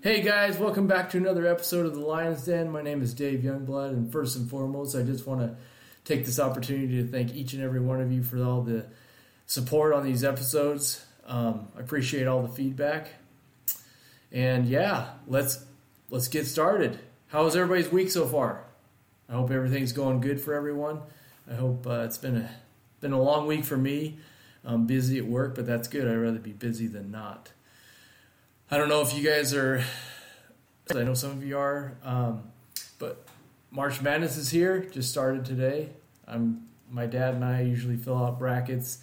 Hey guys, welcome back to another episode of the Lions Den. My name is Dave Youngblood, and first and foremost, I just want to take this opportunity to thank each and every one of you for all the support on these episodes. Um, I appreciate all the feedback, and yeah, let's let's get started. How was everybody's week so far? I hope everything's going good for everyone. I hope uh, it's been a been a long week for me. I'm busy at work, but that's good. I'd rather be busy than not. I don't know if you guys are. I know some of you are, um, but March Madness is here. Just started today. I'm my dad and I usually fill out brackets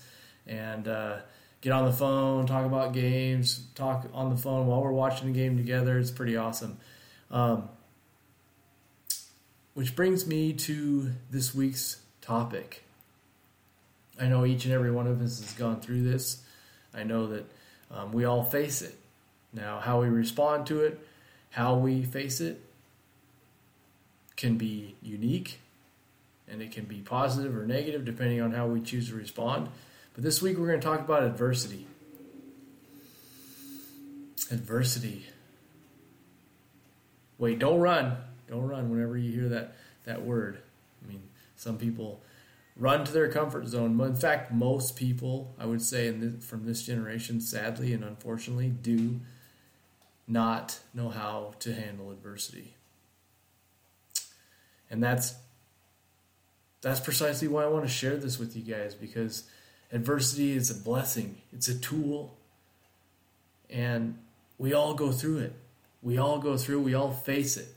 and uh, get on the phone, talk about games, talk on the phone while we're watching the game together. It's pretty awesome. Um, which brings me to this week's topic. I know each and every one of us has gone through this. I know that um, we all face it. Now, how we respond to it, how we face it, can be unique and it can be positive or negative depending on how we choose to respond. But this week we're going to talk about adversity. Adversity. Wait, don't run. Don't run whenever you hear that, that word. I mean, some people run to their comfort zone. In fact, most people, I would say, this, from this generation, sadly and unfortunately, do not know how to handle adversity. And that's that's precisely why I want to share this with you guys because adversity is a blessing. It's a tool. And we all go through it. We all go through, we all face it.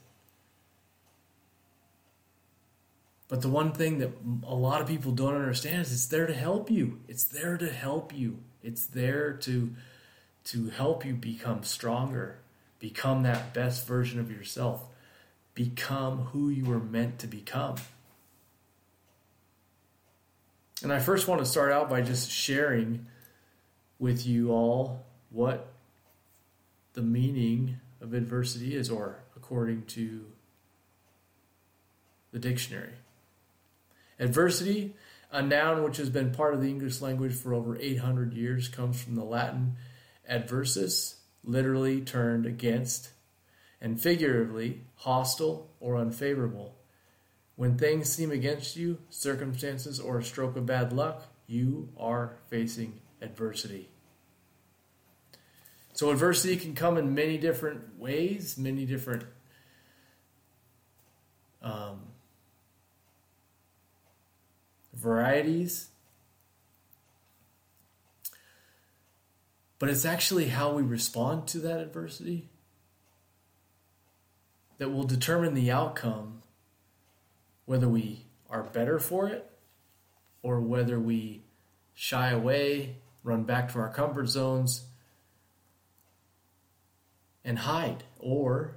But the one thing that a lot of people don't understand is it's there to help you. It's there to help you. It's there to to help you become stronger, become that best version of yourself, become who you were meant to become. And I first want to start out by just sharing with you all what the meaning of adversity is, or according to the dictionary. Adversity, a noun which has been part of the English language for over 800 years, comes from the Latin adversus, literally turned against, and figuratively hostile or unfavorable. When things seem against you, circumstances, or a stroke of bad luck, you are facing adversity. So, adversity can come in many different ways, many different um, varieties. But it's actually how we respond to that adversity that will determine the outcome, whether we are better for it or whether we shy away, run back to our comfort zones, and hide, or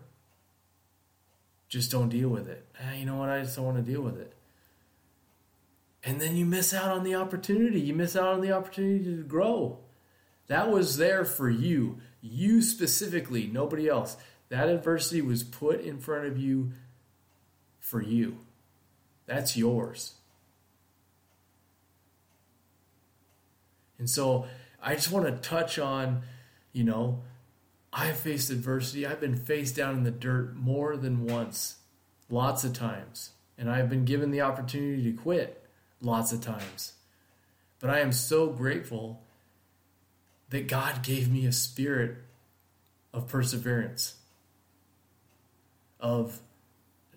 just don't deal with it. Ah, you know what? I just don't want to deal with it. And then you miss out on the opportunity. You miss out on the opportunity to grow. That was there for you, you specifically, nobody else. That adversity was put in front of you for you. That's yours. And so I just want to touch on, you know, I've faced adversity. I've been faced down in the dirt more than once, lots of times. And I've been given the opportunity to quit lots of times. But I am so grateful that God gave me a spirit of perseverance, of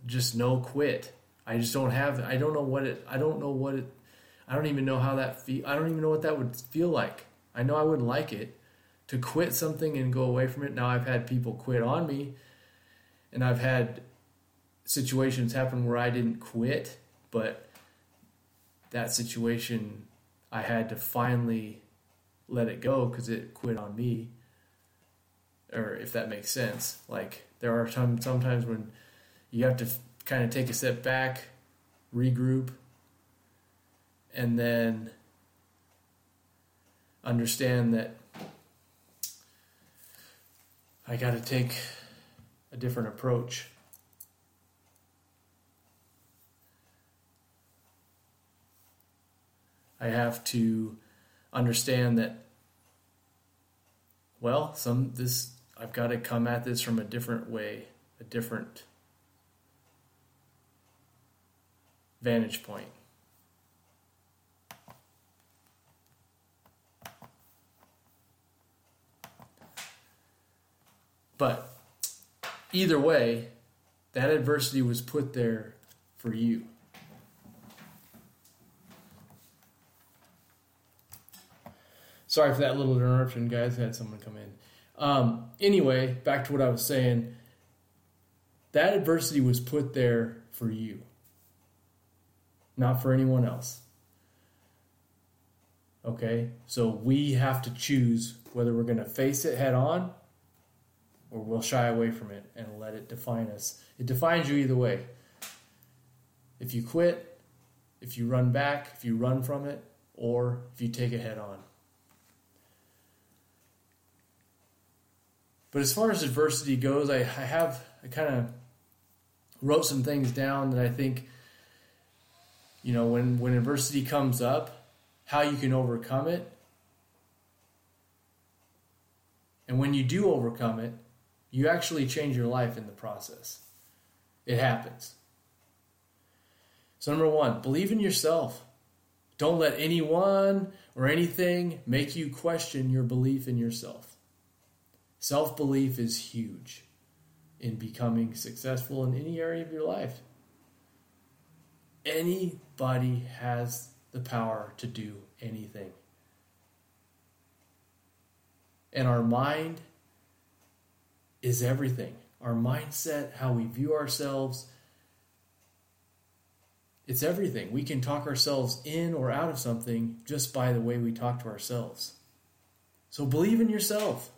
just no quit. I just don't have. I don't know what it. I don't know what it. I don't even know how that feel. I don't even know what that would feel like. I know I wouldn't like it to quit something and go away from it. Now I've had people quit on me, and I've had situations happen where I didn't quit, but that situation I had to finally let it go because it quit on me or if that makes sense like there are some sometimes when you have to kind of take a step back regroup and then understand that I got to take a different approach. I have to understand that well, some this I've got to come at this from a different way, a different vantage point. But either way, that adversity was put there for you. Sorry for that little interruption, guys. I had someone come in. Um, anyway, back to what I was saying. That adversity was put there for you, not for anyone else. Okay? So we have to choose whether we're going to face it head on or we'll shy away from it and let it define us. It defines you either way. If you quit, if you run back, if you run from it, or if you take it head on. But as far as adversity goes, I, I have, I kind of wrote some things down that I think, you know, when, when adversity comes up, how you can overcome it. And when you do overcome it, you actually change your life in the process. It happens. So, number one, believe in yourself. Don't let anyone or anything make you question your belief in yourself. Self belief is huge in becoming successful in any area of your life. Anybody has the power to do anything. And our mind is everything. Our mindset, how we view ourselves, it's everything. We can talk ourselves in or out of something just by the way we talk to ourselves. So believe in yourself.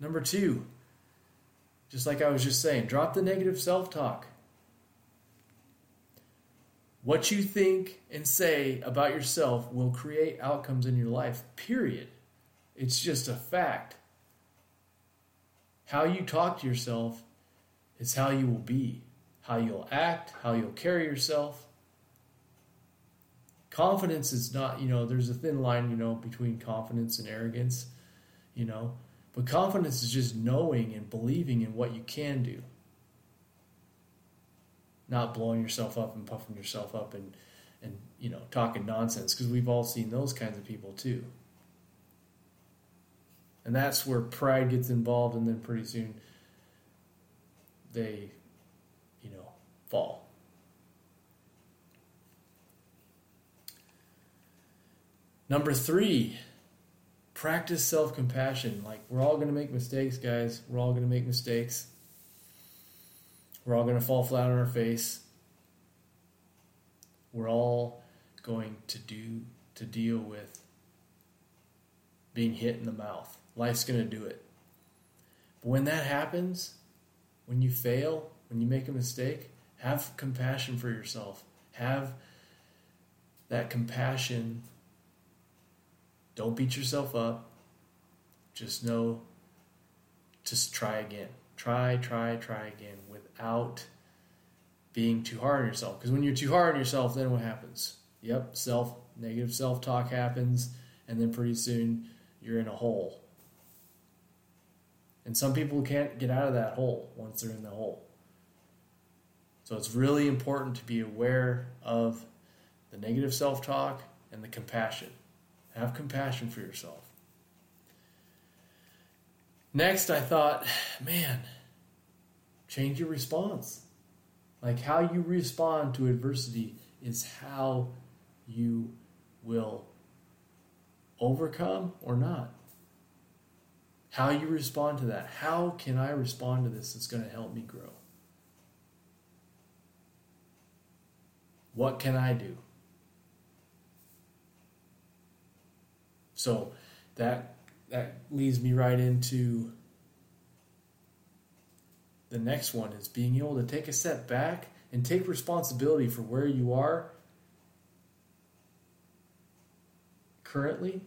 Number two, just like I was just saying, drop the negative self talk. What you think and say about yourself will create outcomes in your life, period. It's just a fact. How you talk to yourself is how you will be, how you'll act, how you'll carry yourself. Confidence is not, you know, there's a thin line, you know, between confidence and arrogance, you know, but confidence is just knowing and believing in what you can do, not blowing yourself up and puffing yourself up and, and you know, talking nonsense because we've all seen those kinds of people too. And that's where pride gets involved, and then pretty soon they, you know, fall. Number three, practice self compassion. Like, we're all going to make mistakes, guys. We're all going to make mistakes. We're all going to fall flat on our face. We're all going to do to deal with being hit in the mouth. Life's going to do it. But when that happens, when you fail, when you make a mistake, have compassion for yourself. Have that compassion. Don't beat yourself up. Just know just try again. Try, try, try again without being too hard on yourself. Because when you're too hard on yourself, then what happens? Yep, self negative self talk happens, and then pretty soon you're in a hole. And some people can't get out of that hole once they're in the hole. So it's really important to be aware of the negative self talk and the compassion. Have compassion for yourself. Next, I thought, man, change your response. Like how you respond to adversity is how you will overcome or not. How you respond to that. How can I respond to this that's going to help me grow? What can I do? So that that leads me right into the next one is being able to take a step back and take responsibility for where you are currently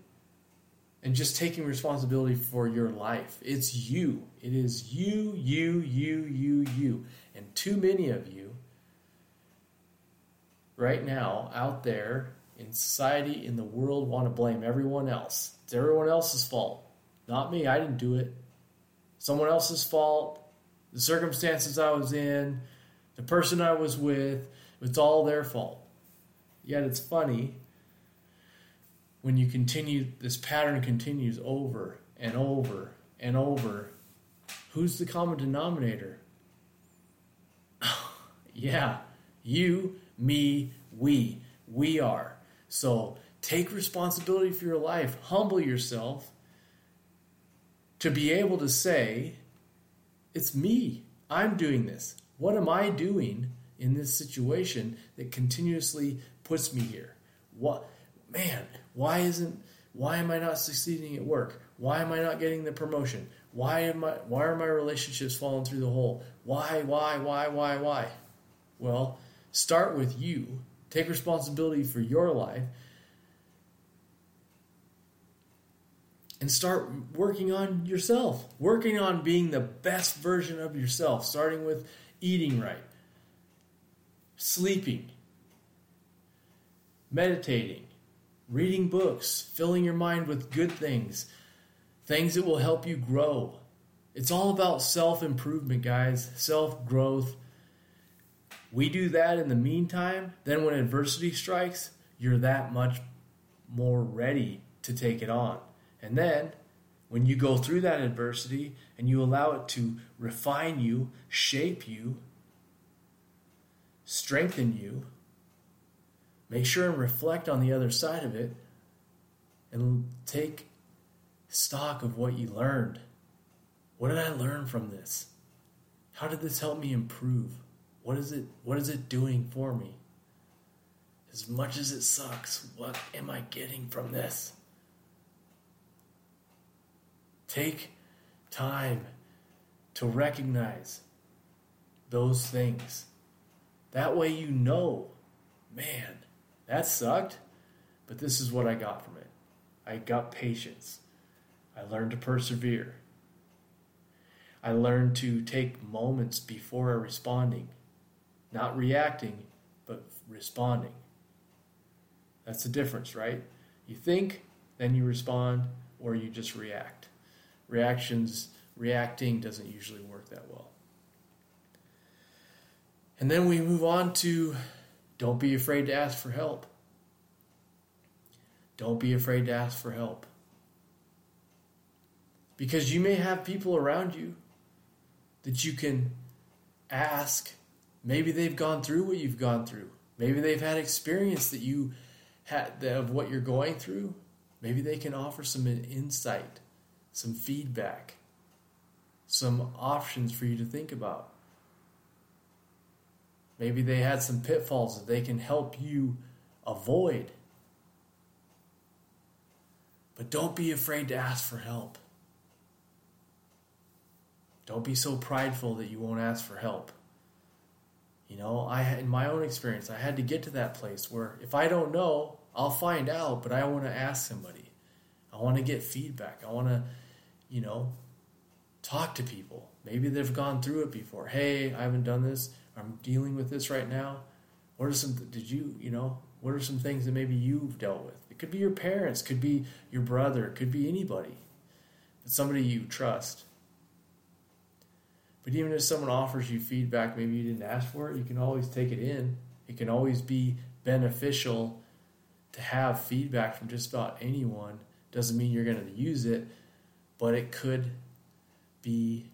and just taking responsibility for your life. It's you. It is you, you, you, you, you. And too many of you right now out there in society, in the world, want to blame everyone else. It's everyone else's fault. not me. I didn't do it. Someone else's fault. The circumstances I was in, the person I was with, it's all their fault. Yet it's funny when you continue, this pattern continues over and over and over. Who's the common denominator? yeah, you, me, we. We are. So take responsibility for your life, humble yourself to be able to say, It's me. I'm doing this. What am I doing in this situation that continuously puts me here? What man, why isn't why am I not succeeding at work? Why am I not getting the promotion? Why am I why are my relationships falling through the hole? Why, why, why, why, why? Well, start with you. Take responsibility for your life. And start working on yourself, working on being the best version of yourself, starting with eating right, sleeping, meditating, reading books, filling your mind with good things, things that will help you grow. It's all about self improvement, guys, self growth. We do that in the meantime, then when adversity strikes, you're that much more ready to take it on. And then when you go through that adversity and you allow it to refine you, shape you, strengthen you, make sure and reflect on the other side of it and take stock of what you learned. What did I learn from this? How did this help me improve? What is it what is it doing for me? As much as it sucks, what am I getting from this? Take time to recognize those things. That way you know, man, that sucked, but this is what I got from it. I got patience. I learned to persevere. I learned to take moments before responding, not reacting, but responding. That's the difference, right? You think, then you respond, or you just react. Reactions, reacting doesn't usually work that well. And then we move on to don't be afraid to ask for help. Don't be afraid to ask for help. Because you may have people around you that you can ask. Maybe they've gone through what you've gone through. Maybe they've had experience that you had of what you're going through. Maybe they can offer some insight, some feedback, some options for you to think about. Maybe they had some pitfalls that they can help you avoid. But don't be afraid to ask for help. Don't be so prideful that you won't ask for help. You know, I in my own experience, I had to get to that place where if I don't know, I'll find out, but I want to ask somebody. I want to get feedback. I want to, you know, talk to people. Maybe they've gone through it before. Hey, I haven't done this. I'm dealing with this right now. What are some did you, you know, what are some things that maybe you've dealt with? It could be your parents, could be your brother, could be anybody. Somebody you trust. But even if someone offers you feedback, maybe you didn't ask for it, you can always take it in. It can always be beneficial to have feedback from just about anyone. Doesn't mean you're going to use it, but it could be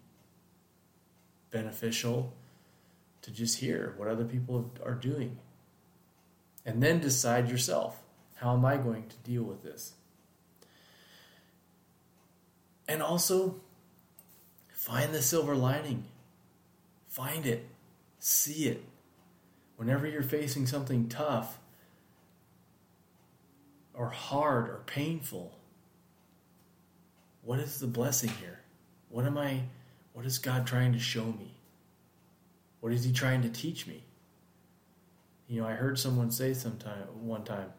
beneficial to just hear what other people are doing. And then decide yourself how am I going to deal with this? And also, Find the silver lining. Find it. See it. Whenever you're facing something tough or hard or painful, what is the blessing here? What am I what is God trying to show me? What is he trying to teach me? You know, I heard someone say sometime one time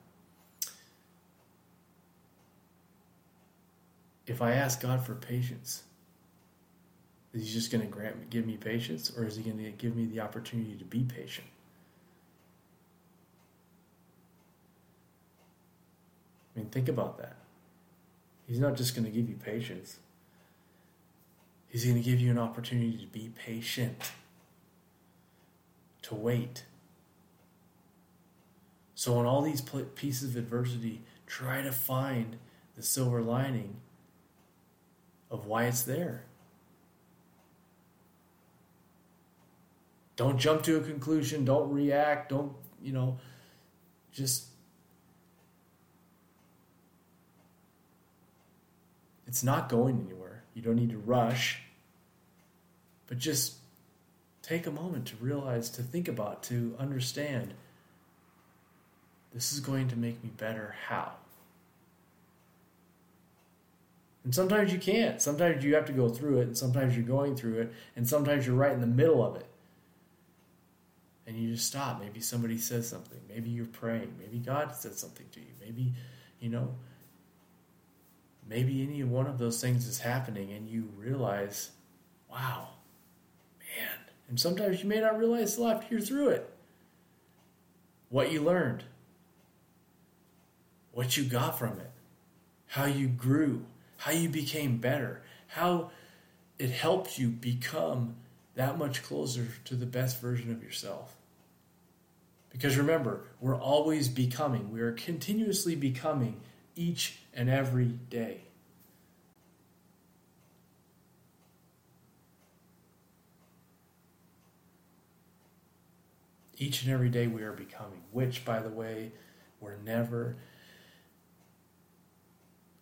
if I ask God for patience, is he just going to grant give me patience, or is he going to give me the opportunity to be patient? I mean, think about that. He's not just going to give you patience. He's going to give you an opportunity to be patient, to wait. So, in all these pieces of adversity, try to find the silver lining of why it's there. Don't jump to a conclusion. Don't react. Don't, you know, just. It's not going anywhere. You don't need to rush. But just take a moment to realize, to think about, to understand this is going to make me better. How? And sometimes you can't. Sometimes you have to go through it, and sometimes you're going through it, and sometimes you're right in the middle of it. And you just stop. Maybe somebody says something. Maybe you're praying. Maybe God said something to you. Maybe, you know, maybe any one of those things is happening, and you realize, wow, man. And sometimes you may not realize till after you're through it what you learned, what you got from it, how you grew how you became better, how it helped you become that much closer to the best version of yourself. Because remember, we're always becoming, we are continuously becoming each and every day. Each and every day we are becoming, which, by the way, we're never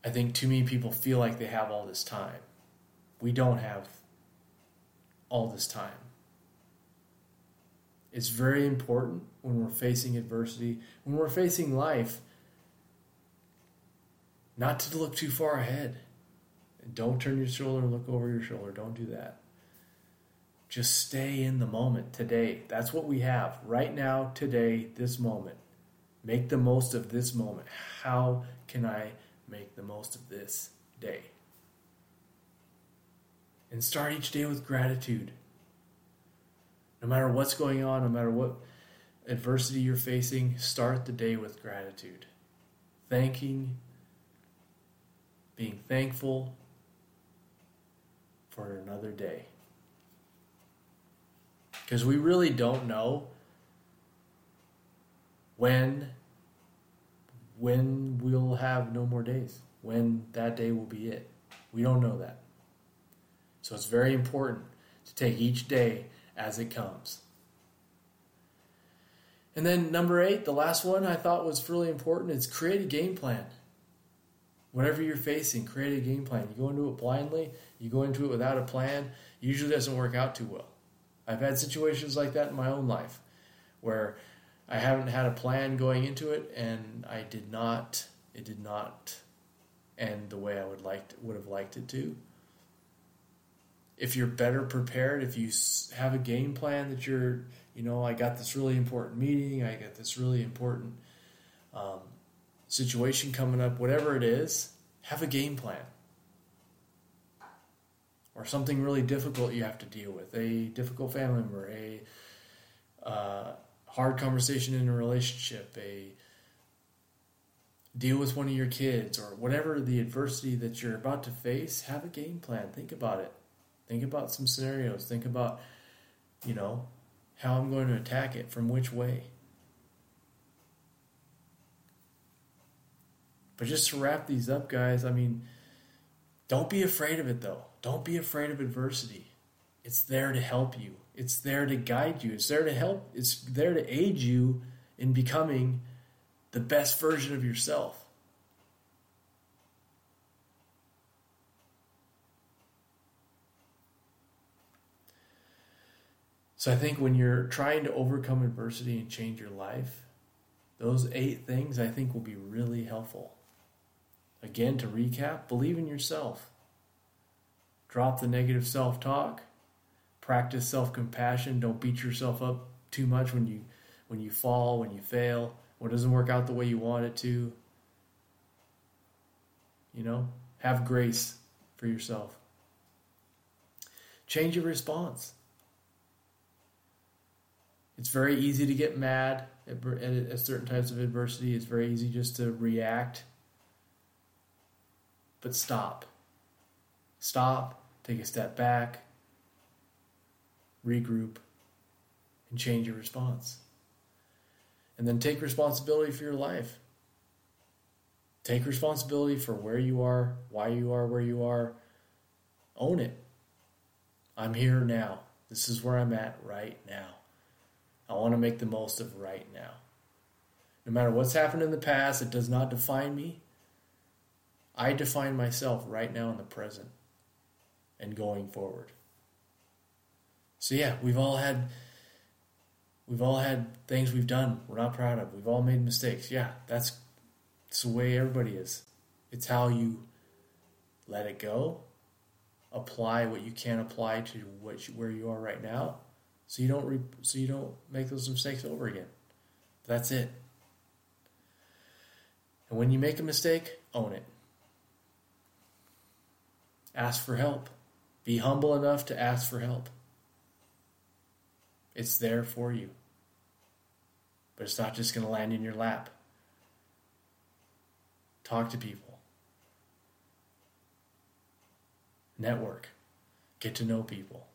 I think too many people feel like they have all this time. We don't have all this time. It's very important when we're facing adversity, when we're facing life, not to look too far ahead. don't turn your shoulder and look over your shoulder. Don't do that. Just stay in the moment today. That's what we have right now, today, this moment. Make the most of this moment. How can I make the most of this day. And start each day with gratitude. No matter what's going on, no matter what adversity you're facing, start the day with gratitude. Thanking, being thankful for another day. Because we really don't know when when we'll have no more days, when that day will be it. We don't know that. So it's very important to take each day as it comes. And then number eight, the last one I thought was really important is create a game plan. Whatever you're facing, create a game plan. You go into it blindly, you go into it without a plan, usually doesn't work out too well. I've had situations like that in my own life where I haven't had a plan going into it, and I did not. It did not end the way I would like would have liked it to. If you're better prepared, if you have a game plan that you're, you know, I got this really important meeting, I got this really important um, situation coming up, whatever it is, have a game plan. Or something really difficult you have to deal with, a difficult family member, a uh, hard conversation in a relationship, a deal with one of your kids, or whatever the adversity that you're about to face, have a game plan. Think about it. Think about some scenarios. Think about, you know, how I'm going to attack it, from which way. But just to wrap these up, guys, I mean, don't be afraid of it though. Don't be afraid of adversity. It's there to help you. It's there to guide you. It's there to help. It's there to aid you in becoming the best version of yourself. So I think when you're trying to overcome adversity and change your life, those eight things I think will be really helpful. Again, to recap, believe in yourself. Drop the negative self talk practice self-compassion. Don't beat yourself up too much when you when you fall when you fail when it doesn't work out the way you want it to. You know have grace for yourself. Change your response it's very easy to get mad at, at, at certain types of adversity it's very easy just to react but stop stop take a step back, regroup, and change your response. And then take responsibility for your life. Take responsibility for where you are, why you are where you are. Own it. I'm here now. This is where I'm at right now. I want to make the most of right now. No matter what's happened in the past, it does not define me. I define myself right now in the present and going forward. So yeah, we've all had we've all had things we've done we're not proud of. We've all made mistakes. Yeah, that's, that's the way everybody is. It's how you let it go, apply what you can apply to what you, where you are right now, so you don't re, so you don't make those mistakes over again. That's it. And when you make a mistake, own it. Ask for help. Be humble enough to ask for help. It's there for you. But it's not just going to land in your lap. Talk to people. Network. Get to know people.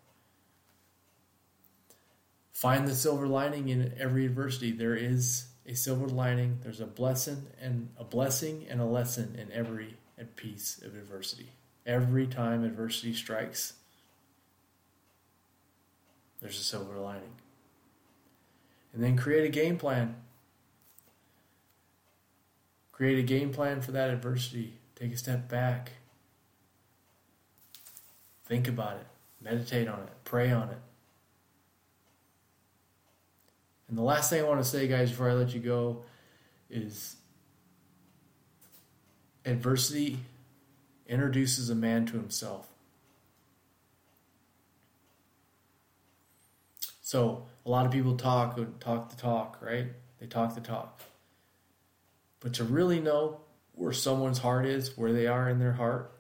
Find the silver lining in every adversity. There is a silver lining. There's a blessing and a blessing and a lesson in every piece of adversity. Every time adversity strikes, there's a silver lining. And then create a game plan. Create a game plan for that adversity. Take a step back. Think about it. Meditate on it. Pray on it. And the last thing I want to say, guys, before I let you go, is adversity introduces a man to himself. So a lot of people talk talk the talk, right? They talk the talk. But to really know where someone's heart is, where they are in their heart,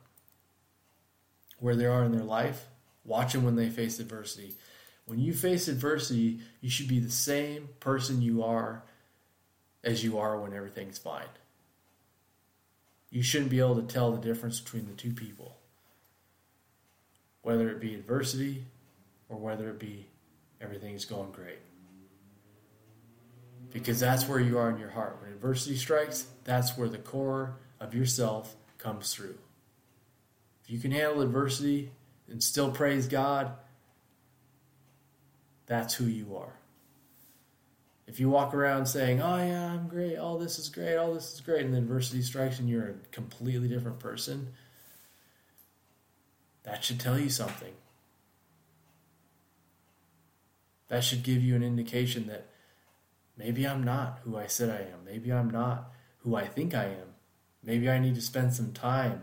where they are in their life, watch them when they face adversity. When you face adversity, you should be the same person you are as you are when everything's fine you shouldn't be able to tell the difference between the two people, whether it be adversity or whether it be everything's going great. Because that's where you are in your heart. When adversity strikes, that's where the core of yourself comes through. If you can handle adversity and still praise God, that's who you are. If you walk around saying, "Oh yeah, I'm great. All this is great. All this is great," and then adversity strikes and you're a completely different person, that should tell you something. That should give you an indication that maybe I'm not who I said I am. Maybe I'm not who I think I am. Maybe I need to spend some time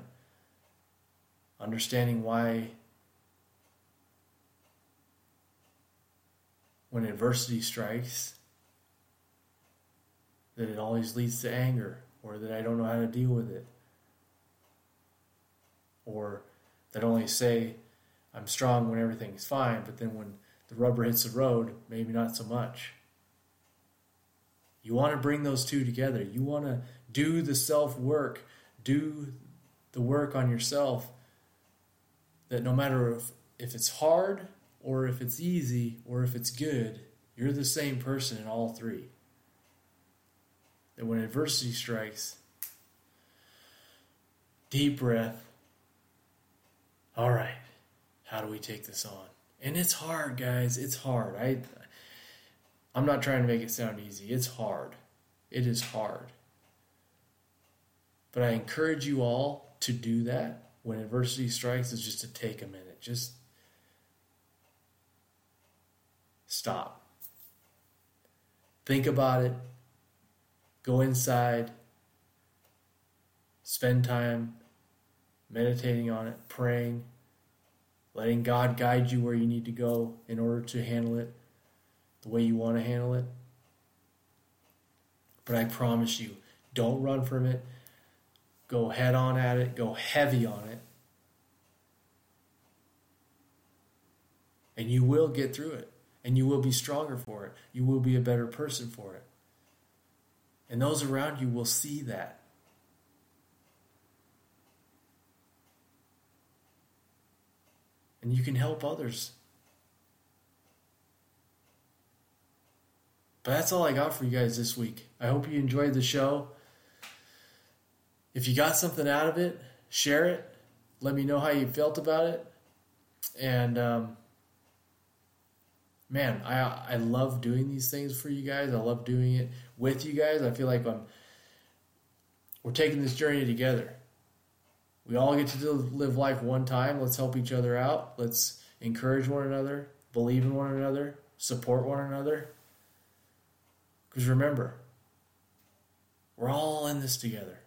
understanding why when adversity strikes that it always leads to anger or that I don't know how to deal with it or that only say I'm strong when everything's fine, but then when the rubber hits the road, maybe not so much. You want to bring those two together. You want to do the self work, do the work on yourself that no matter if, if it's hard or if it's easy or if it's good, you're the same person in all three that when adversity strikes, deep breath. All right, how do we take this on? And it's hard, guys. It's hard. I I'm not trying to make it sound easy. It's hard. It is hard. But I encourage you all to do that when adversity strikes is just to take a minute. Just stop. Think about it. Go inside, spend time meditating on it, praying, letting God guide you where you need to go in order to handle it the way you want to handle it. But I promise you, don't run from it. Go head on at it, go heavy on it. And you will get through it. And you will be stronger for it. You will be a better person for it. And those around you will see that. and you can help others. But that's all I got for you guys this week. I hope you enjoyed the show. If you got something out of it, share it. Let me know how you felt about it. And um, man, I I love doing these things for you guys. I love doing it with you guys. I feel like I'm we're taking this journey together. We all get to live life one time. Let's help each other out. Let's encourage one another, believe in one another, support one another. Because remember, we're all in this together.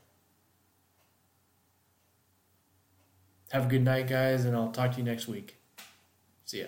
Have a good night, guys, and I'll talk to you next week. See ya.